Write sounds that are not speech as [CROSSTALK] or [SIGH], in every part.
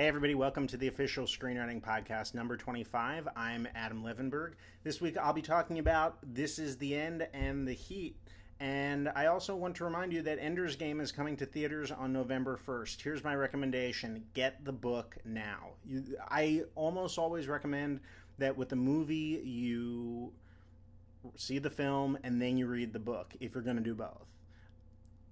Hey, everybody, welcome to the official screenwriting podcast number 25. I'm Adam Levenberg. This week I'll be talking about This Is the End and The Heat. And I also want to remind you that Ender's Game is coming to theaters on November 1st. Here's my recommendation get the book now. You, I almost always recommend that with the movie, you see the film and then you read the book if you're going to do both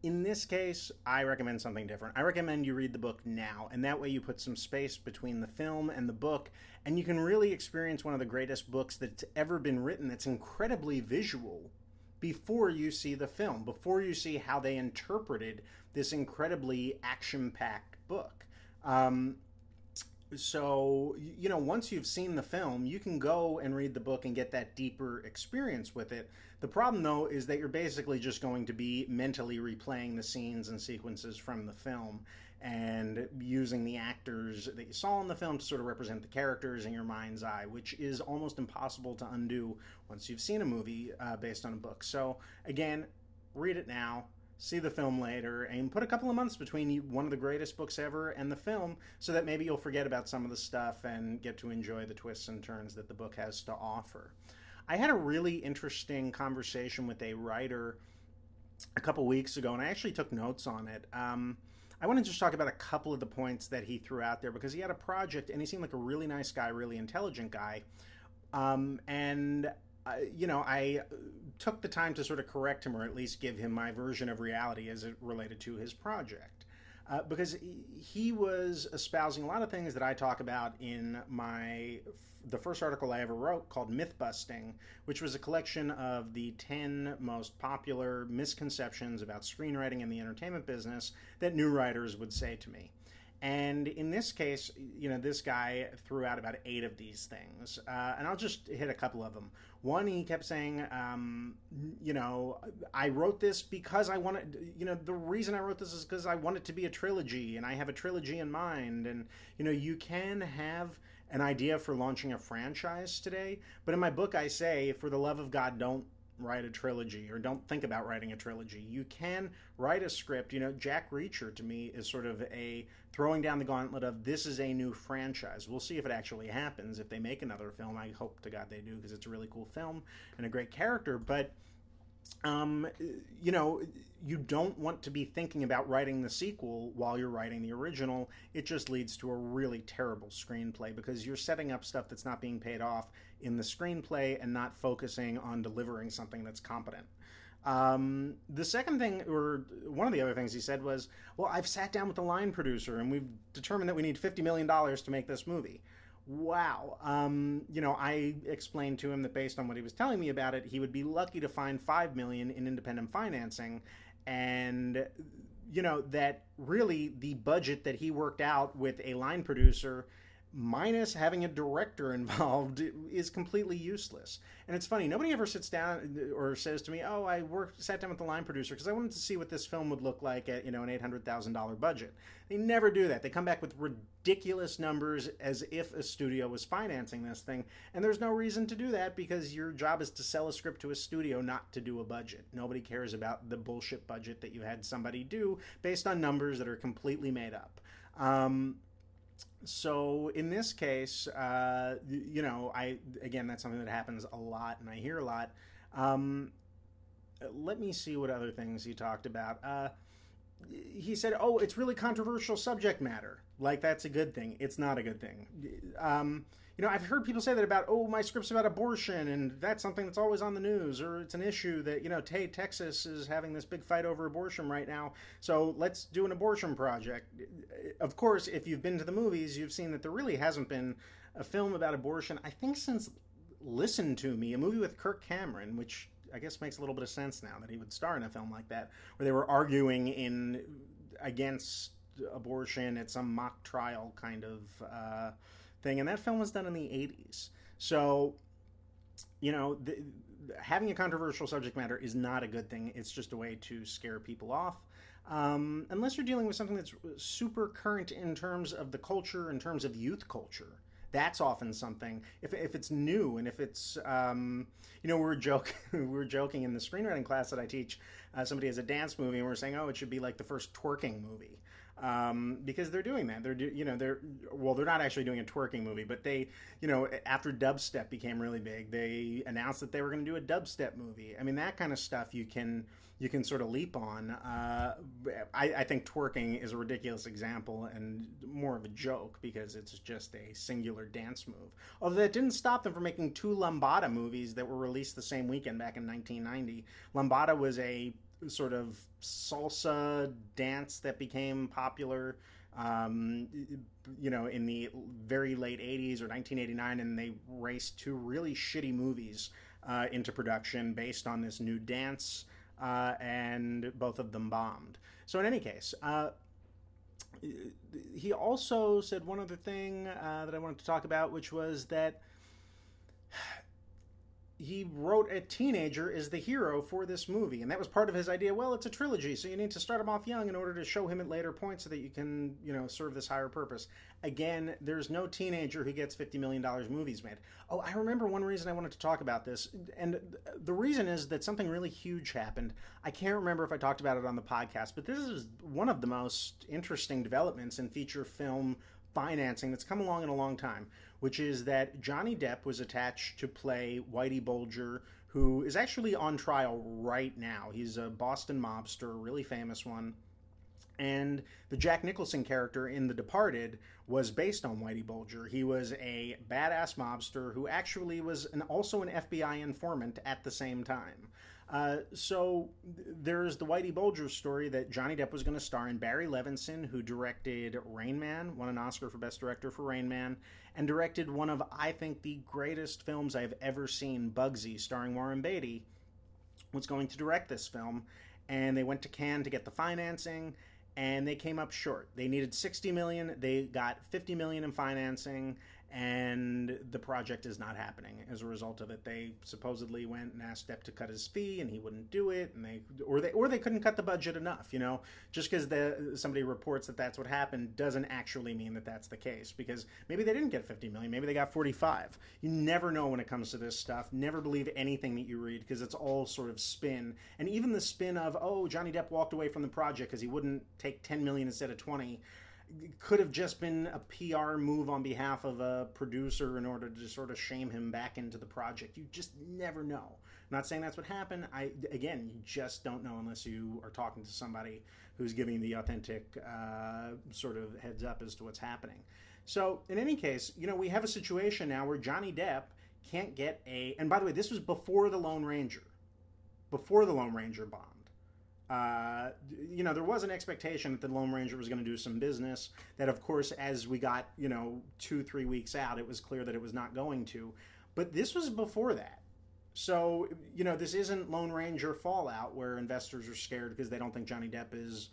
in this case, I recommend something different. I recommend you read the book now, and that way you put some space between the film and the book, and you can really experience one of the greatest books that's ever been written that's incredibly visual before you see the film, before you see how they interpreted this incredibly action packed book. Um, so you know once you've seen the film you can go and read the book and get that deeper experience with it. The problem though is that you're basically just going to be mentally replaying the scenes and sequences from the film and using the actors that you saw in the film to sort of represent the characters in your mind's eye which is almost impossible to undo once you've seen a movie uh, based on a book. So again read it now see the film later, and put a couple of months between one of the greatest books ever and the film so that maybe you'll forget about some of the stuff and get to enjoy the twists and turns that the book has to offer. I had a really interesting conversation with a writer a couple weeks ago, and I actually took notes on it. Um, I want to just talk about a couple of the points that he threw out there because he had a project and he seemed like a really nice guy, really intelligent guy. Um, and you know, I took the time to sort of correct him or at least give him my version of reality as it related to his project. Uh, because he was espousing a lot of things that I talk about in my the first article I ever wrote called Myth Busting, which was a collection of the 10 most popular misconceptions about screenwriting in the entertainment business that new writers would say to me. And in this case, you know, this guy threw out about eight of these things. Uh, and I'll just hit a couple of them. One, he kept saying, um, you know, I wrote this because I wanted, you know, the reason I wrote this is because I want it to be a trilogy and I have a trilogy in mind. And, you know, you can have an idea for launching a franchise today. But in my book, I say, for the love of God, don't write a trilogy or don't think about writing a trilogy. You can write a script. You know, Jack Reacher to me is sort of a throwing down the gauntlet of this is a new franchise. We'll see if it actually happens. If they make another film, I hope to God they do because it's a really cool film and a great character. But um, you know, you don't want to be thinking about writing the sequel while you're writing the original. It just leads to a really terrible screenplay because you're setting up stuff that's not being paid off in the screenplay and not focusing on delivering something that's competent. Um, the second thing, or one of the other things he said was, Well, I've sat down with the line producer and we've determined that we need $50 million to make this movie. Wow. Um, you know, I explained to him that based on what he was telling me about it, he would be lucky to find five million in independent financing, and you know that really the budget that he worked out with a line producer minus having a director [LAUGHS] involved is completely useless. And it's funny, nobody ever sits down or says to me, "Oh, I worked sat down with the line producer because I wanted to see what this film would look like at, you know, an $800,000 budget." They never do that. They come back with ridiculous numbers as if a studio was financing this thing, and there's no reason to do that because your job is to sell a script to a studio, not to do a budget. Nobody cares about the bullshit budget that you had somebody do based on numbers that are completely made up. Um, so in this case, uh, you know, I again that's something that happens a lot, and I hear a lot. Um, let me see what other things he talked about. Uh, he said, "Oh, it's really controversial subject matter. Like that's a good thing. It's not a good thing." Um, you know, I've heard people say that about, oh, my script's about abortion, and that's something that's always on the news, or it's an issue that, you know, hey, Texas is having this big fight over abortion right now, so let's do an abortion project. Of course, if you've been to the movies, you've seen that there really hasn't been a film about abortion, I think, since Listen to Me, a movie with Kirk Cameron, which I guess makes a little bit of sense now that he would star in a film like that, where they were arguing in against abortion at some mock trial kind of. Uh, thing, and that film was done in the 80s. So, you know, the, having a controversial subject matter is not a good thing. It's just a way to scare people off. Um, unless you're dealing with something that's super current in terms of the culture, in terms of youth culture. That's often something. If, if it's new and if it's, um, you know, we are joking, [LAUGHS] we are joking in the screenwriting class that I teach. Uh, somebody has a dance movie and we're saying, oh, it should be like the first twerking movie. Um, because they're doing that. They're do, you know they're well they're not actually doing a twerking movie, but they you know after dubstep became really big, they announced that they were going to do a dubstep movie. I mean that kind of stuff you can you can sort of leap on. Uh, I, I, think twerking is a ridiculous example and more of a joke because it's just a singular dance move. Although that didn't stop them from making two Lambada movies that were released the same weekend back in 1990. Lambada was a sort of salsa dance that became popular. Um, you know, in the very late 80s or 1989, and they raced two really shitty movies uh, into production based on this new dance uh, and both of them bombed. So, in any case, uh, he also said one other thing uh, that I wanted to talk about, which was that he wrote a teenager as the hero for this movie, and that was part of his idea. Well, it's a trilogy, so you need to start him off young in order to show him at later points so that you can, you know, serve this higher purpose. Again, there's no teenager who gets fifty million dollars movies made. Oh, I remember one reason I wanted to talk about this, and the reason is that something really huge happened. I can't remember if I talked about it on the podcast, but this is one of the most interesting developments in feature film financing that's come along in a long time which is that Johnny Depp was attached to play Whitey Bulger, who is actually on trial right now. He's a Boston mobster, really famous one. And the Jack Nicholson character in The Departed was based on Whitey Bulger. He was a badass mobster who actually was an, also an FBI informant at the same time. Uh, so there's the Whitey Bulger story that Johnny Depp was going to star in. Barry Levinson, who directed Rain Man, won an Oscar for Best Director for Rain Man, and directed one of, I think, the greatest films I've ever seen, Bugsy, starring Warren Beatty, was going to direct this film. And they went to Cannes to get the financing, and they came up short. They needed 60 million, they got 50 million in financing and the project is not happening as a result of it. They supposedly went and asked Depp to cut his fee, and he wouldn't do it, and they or they or they couldn't cut the budget enough. You know, just because somebody reports that that's what happened doesn't actually mean that that's the case. Because maybe they didn't get 50 million, maybe they got 45. You never know when it comes to this stuff. Never believe anything that you read because it's all sort of spin, and even the spin of oh Johnny Depp walked away from the project because he wouldn't take 10 million instead of 20 could have just been a PR move on behalf of a producer in order to sort of shame him back into the project. You just never know. I'm not saying that's what happened. I again, you just don't know unless you are talking to somebody who's giving the authentic uh, sort of heads up as to what's happening. So, in any case, you know, we have a situation now where Johnny Depp can't get a. And by the way, this was before the Lone Ranger, before the Lone Ranger bomb uh, you know, there was an expectation that the Lone Ranger was going to do some business. That, of course, as we got, you know, two, three weeks out, it was clear that it was not going to. But this was before that. So, you know, this isn't Lone Ranger Fallout where investors are scared because they don't think Johnny Depp is.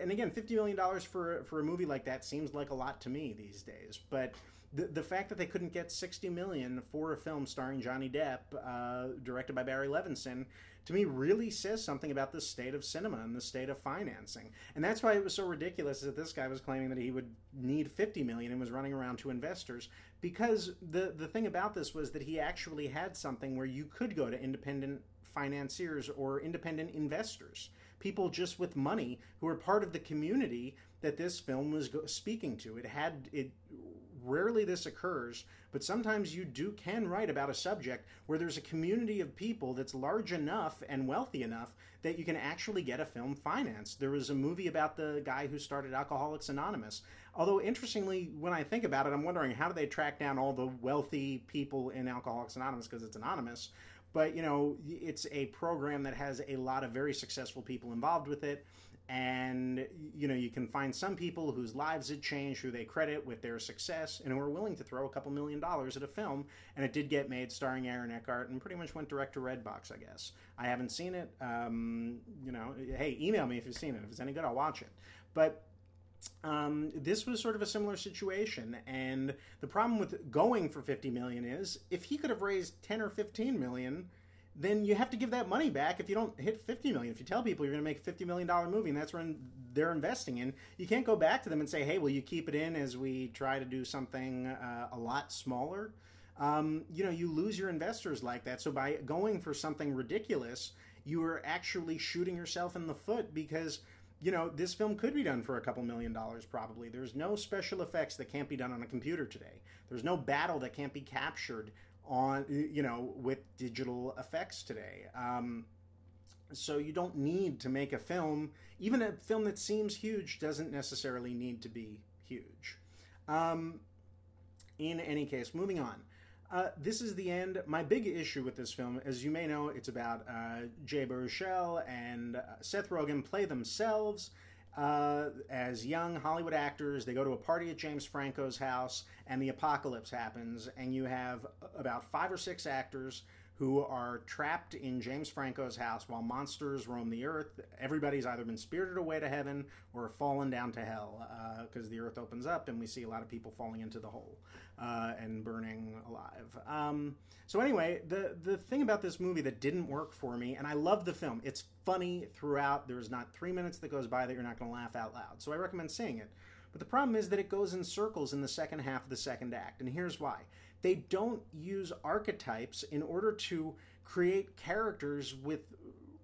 And again, $50 million for, for a movie like that seems like a lot to me these days. But the, the fact that they couldn't get 60 million for a film starring Johnny Depp, uh, directed by Barry Levinson, to me really says something about the state of cinema and the state of financing. And that's why it was so ridiculous that this guy was claiming that he would need 50 million and was running around to investors because the the thing about this was that he actually had something where you could go to independent financiers or independent investors people just with money who were part of the community that this film was speaking to it had it rarely this occurs, but sometimes you do can write about a subject where there's a community of people that's large enough and wealthy enough that you can actually get a film financed. There was a movie about the guy who started Alcoholics Anonymous. Although interestingly, when I think about it, I'm wondering how do they track down all the wealthy people in Alcoholics Anonymous because it's anonymous. But you know, it's a program that has a lot of very successful people involved with it and you know you can find some people whose lives had changed who they credit with their success and who are willing to throw a couple million dollars at a film. And it did get made starring aaron eckhart and pretty much went direct to redbox i guess. I haven't seen it. Um, you know hey email me if you've seen it. If it's any good i'll watch it. But um, this was sort of a similar situation. And the problem with going for 50 million is if he could have raised 10 or 15 million then you have to give that money back if you don't hit 50 million. If you tell people you're going to make a 50 million dollar movie and that's when they're investing in, you can't go back to them and say, "Hey, will you keep it in as we try to do something uh, a lot smaller?" Um, you know, you lose your investors like that. So by going for something ridiculous, you are actually shooting yourself in the foot because you know, this film could be done for a couple million dollars probably. There's no special effects that can't be done on a computer today. There's no battle that can't be captured on, you know, with digital effects today. Um, so you don't need to make a film. Even a film that seems huge doesn't necessarily need to be huge. Um, in any case, moving on. Uh, this is the end. My big issue with this film, as you may know, it's about uh, Jay Baruchel and uh, Seth Rogen play themselves uh, as young Hollywood actors. They go to a party at James Franco's house, and the apocalypse happens, and you have about five or six actors who are trapped in James Franco's house while monsters roam the earth. Everybody's either been spirited away to heaven or fallen down to hell because uh, the earth opens up and we see a lot of people falling into the hole uh, and burning alive. Um, so anyway, the the thing about this movie that didn't work for me, and I love the film. It's funny throughout. There's not three minutes that goes by that you're not going to laugh out loud. So I recommend seeing it. But the problem is that it goes in circles in the second half of the second act, and here's why they don't use archetypes in order to create characters with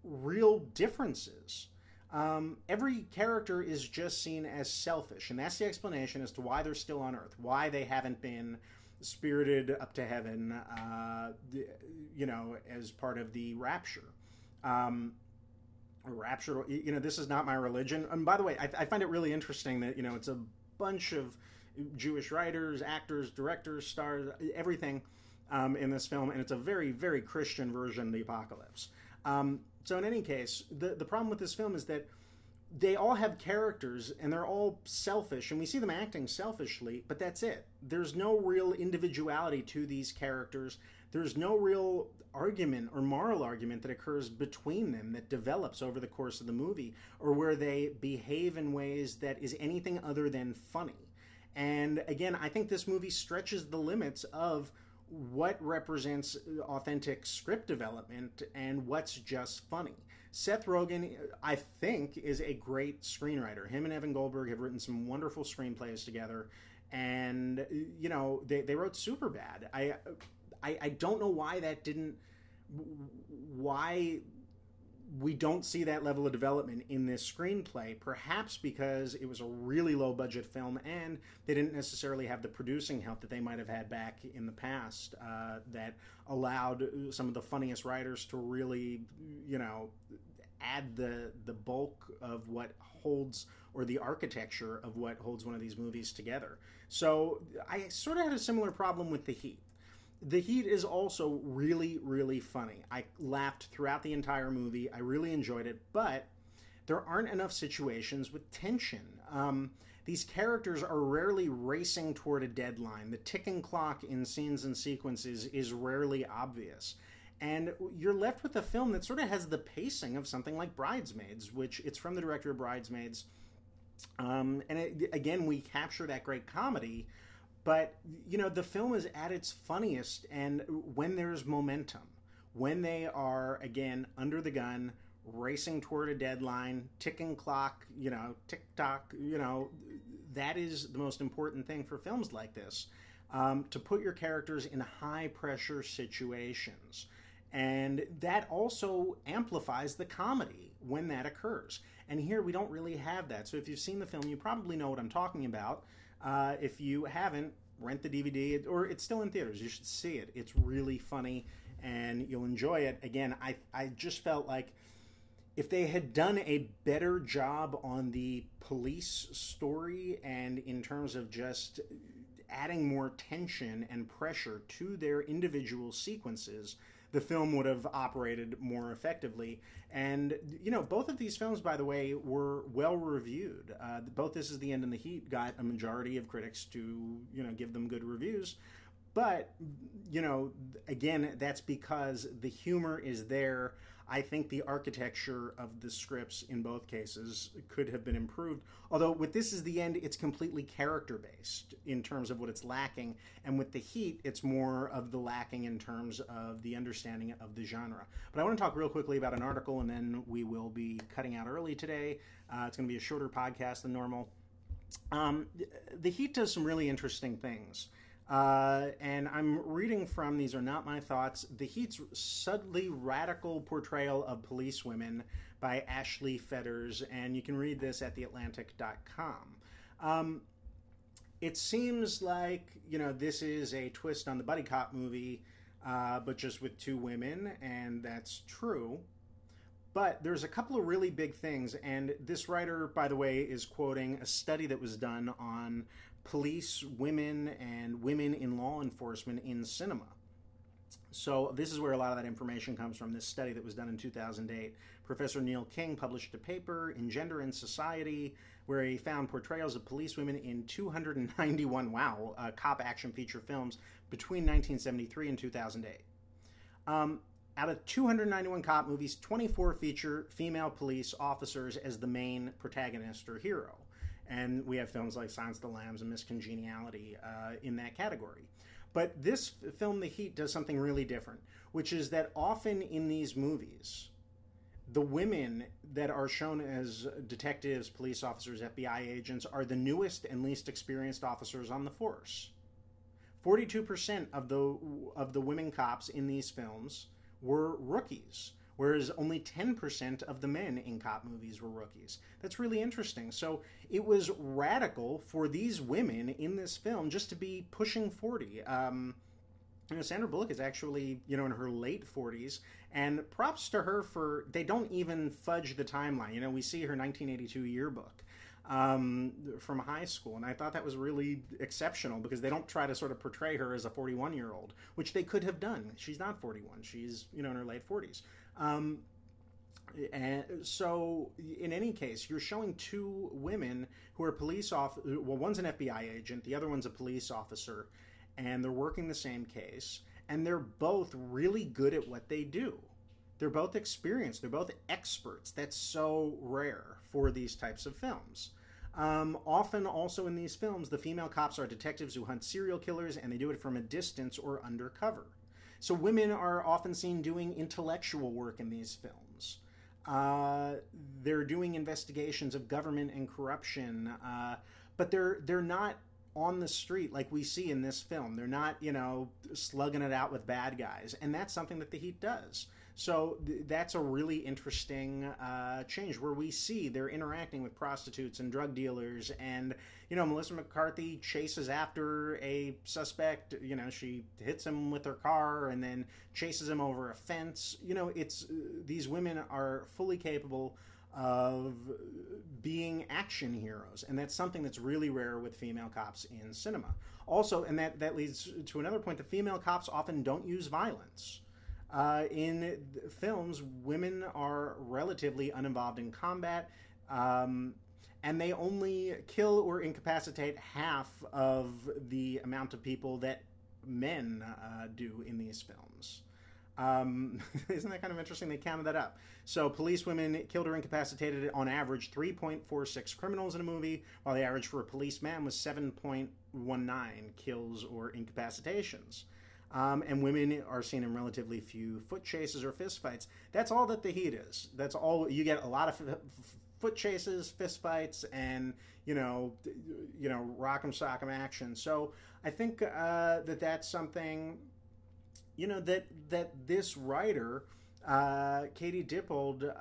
real differences. Um, every character is just seen as selfish, and that's the explanation as to why they're still on Earth, why they haven't been spirited up to heaven, uh, you know, as part of the rapture. Um, rapture, you know, this is not my religion. And by the way, I, I find it really interesting that, you know, it's a bunch of Jewish writers, actors, directors, stars, everything um, in this film, and it's a very, very Christian version of the apocalypse. Um, so, in any case, the the problem with this film is that they all have characters and they're all selfish, and we see them acting selfishly, but that's it. There's no real individuality to these characters. There's no real argument or moral argument that occurs between them that develops over the course of the movie, or where they behave in ways that is anything other than funny. And again, I think this movie stretches the limits of what represents authentic script development and what's just funny. Seth Rogen, I think, is a great screenwriter. Him and Evan Goldberg have written some wonderful screenplays together, and you know they, they wrote Superbad. I, I I don't know why that didn't why we don't see that level of development in this screenplay, perhaps because it was a really low budget film and they didn't necessarily have the producing help that they might have had back in the past uh, that allowed some of the funniest writers to really, you know, add the the bulk of what holds or the architecture of what holds one of these movies together. So I sort of had a similar problem with The Heat. The Heat is also really, really funny. I laughed throughout the entire movie. I really enjoyed it, but there aren't enough situations with tension. Um, these characters are rarely racing toward a deadline. The ticking clock in scenes and sequences is rarely obvious. And you're left with a film that sort of has the pacing of something like Bridesmaids, which it's from the director of Bridesmaids. Um, and it, again, we capture that great comedy but you know, the film is at its funniest, and when there's momentum, when they are again under the gun, racing toward a deadline, ticking clock, you know, tick tock, you know, that is the most important thing for films like this. Um, to put your characters in high pressure situations. And that also amplifies the comedy when that occurs. And here we don't really have that. So if you've seen the film, you probably know what I'm talking about. Uh, if you haven't, rent the DVD, or it's still in theaters. You should see it. It's really funny, and you'll enjoy it. Again, I I just felt like if they had done a better job on the police story and in terms of just adding more tension and pressure to their individual sequences the film would have operated more effectively. And, you know, both of these films, by the way, were well reviewed. Uh, both This Is the End and The Heat got a majority of critics to, you know, give them good reviews. But, you know, again, that's because the humor is there. I think the architecture of the scripts in both cases could have been improved. Although with This Is the End, it's completely character based in terms of what it's lacking. And with The Heat, it's more of the lacking in terms of the understanding of the genre. But I want to talk real quickly about an article, and then we will be cutting out early today. Uh, it's going to be a shorter podcast than normal. Um, the Heat does some really interesting things. Uh, and I'm reading from these are not my thoughts. The Heat's subtly radical portrayal of police women by Ashley Fetters, and you can read this at theatlantic.com. Um, it seems like, you know, this is a twist on the buddy cop movie, uh, but just with two women, and that's true. But there's a couple of really big things, and this writer, by the way, is quoting a study that was done on police, women, and women in law enforcement in cinema. So, this is where a lot of that information comes from. This study that was done in 2008. Professor Neal King published a paper in Gender and Society where he found portrayals of police women in 291, wow, uh, cop action feature films between 1973 and 2008. Um, out of 291 cop movies, 24 feature female police officers as the main protagonist or hero. And we have films like Silence of the Lambs and Miss Congeniality uh, in that category. But this film, The Heat, does something really different, which is that often in these movies, the women that are shown as detectives, police officers, FBI agents are the newest and least experienced officers on the force. 42% of the of the women cops in these films were rookies whereas only 10% of the men in cop movies were rookies. That's really interesting. So it was radical for these women in this film just to be pushing 40. Um, you know, Sandra Bullock is actually, you know, in her late 40s, and props to her for they don't even fudge the timeline. You know, we see her 1982 yearbook um, from high school, and I thought that was really exceptional because they don't try to sort of portray her as a 41 year old, which they could have done. She's not 41; she's you know in her late 40s. Um, and so, in any case, you're showing two women who are police off. Well, one's an FBI agent, the other one's a police officer, and they're working the same case, and they're both really good at what they do. They're both experienced. They're both experts. That's so rare for these types of films. Um, often, also in these films, the female cops are detectives who hunt serial killers, and they do it from a distance or undercover. So women are often seen doing intellectual work in these films. Uh, they're doing investigations of government and corruption, uh, but they're they're not on the street like we see in this film. They're not, you know, slugging it out with bad guys, and that's something that the Heat does. So th- that's a really interesting uh, change where we see they're interacting with prostitutes and drug dealers, and you know Melissa McCarthy chases after a suspect. You know she hits him with her car and then chases him over a fence. You know it's uh, these women are fully capable of being action heroes and that's something that's really rare with female cops in cinema also and that that leads to another point the female cops often don't use violence uh, in films, women are relatively uninvolved in combat, um, and they only kill or incapacitate half of the amount of people that men uh, do in these films. Um, [LAUGHS] isn't that kind of interesting? They counted that up. So, police women killed or incapacitated on average 3.46 criminals in a movie, while the average for a policeman was 7.19 kills or incapacitations. Um, and women are seen in relatively few foot chases or fist fights. That's all that the heat is. That's all you get. A lot of f- foot chases, fist fights, and you know, you know, rock'em sock'em action. So I think uh, that that's something, you know, that that this writer, uh, Katie Dippold, uh,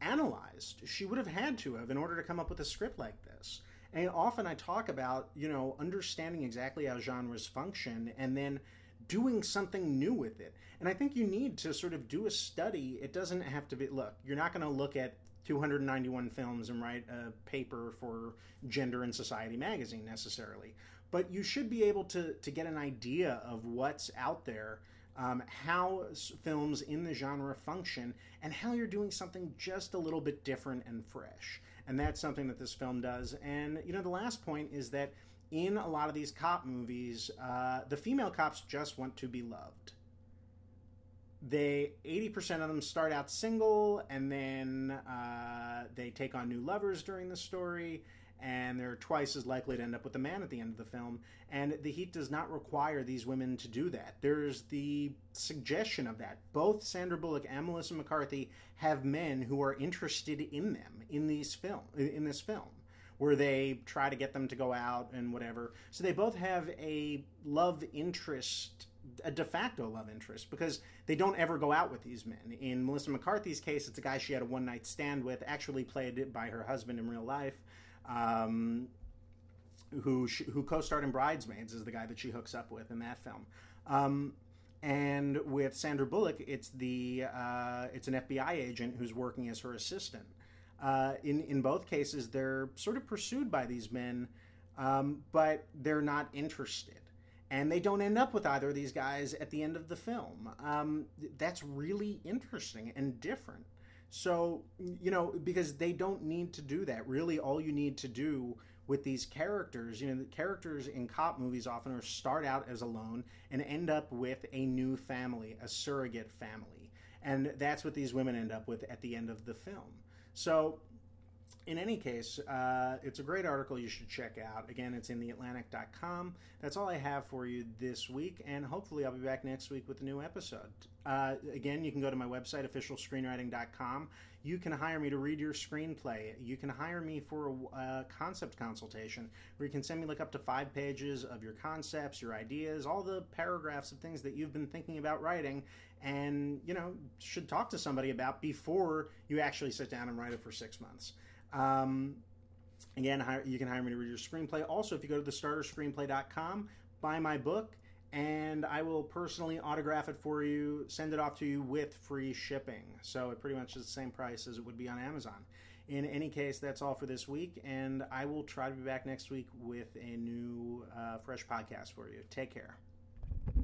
analyzed. She would have had to have in order to come up with a script like this. And often I talk about, you know, understanding exactly how genres function and then doing something new with it. And I think you need to sort of do a study. It doesn't have to be, look, you're not going to look at 291 films and write a paper for Gender and Society magazine necessarily. But you should be able to, to get an idea of what's out there, um, how films in the genre function, and how you're doing something just a little bit different and fresh and that's something that this film does. And you know, the last point is that in a lot of these cop movies, uh, the female cops just want to be loved. They 80% of them start out single, and then uh, they take on new lovers during the story and they're twice as likely to end up with a man at the end of the film. And The Heat does not require these women to do that. There's the suggestion of that. Both Sandra Bullock and Melissa McCarthy have men who are interested in them in these film in this film where they try to get them to go out and whatever. So they both have a love interest a de facto love interest because they don't ever go out with these men. In Melissa McCarthy's case, it's a guy she had a one night stand with, actually played by her husband in real life. Um, who who co-starred in Bridesmaids is the guy that she hooks up with in that film. Um, and with Sandra Bullock, it's the uh, it's an FBI agent who's working as her assistant. Uh, in in both cases, they're sort of pursued by these men, um, but they're not interested, and they don't end up with either of these guys at the end of the film. Um, that's really interesting and different. So you know because they don't need to do that. Really, all you need to do with these characters. You know, the characters in cop movies often are start out as alone and end up with a new family, a surrogate family. And that's what these women end up with at the end of the film. So, in any case, uh, it's a great article you should check out. Again, it's in theatlantic.com. That's all I have for you this week, and hopefully, I'll be back next week with a new episode. Uh, again, you can go to my website, officialscreenwriting.com. You can hire me to read your screenplay. You can hire me for a, a concept consultation where you can send me like up to five pages of your concepts, your ideas, all the paragraphs of things that you've been thinking about writing and, you know, should talk to somebody about before you actually sit down and write it for six months. Um, again, you can hire me to read your screenplay. Also, if you go to thestarterscreenplay.com, buy my book and I will personally autograph it for you, send it off to you with free shipping. So it pretty much is the same price as it would be on Amazon. In any case, that's all for this week, and I will try to be back next week with a new, uh, fresh podcast for you. Take care.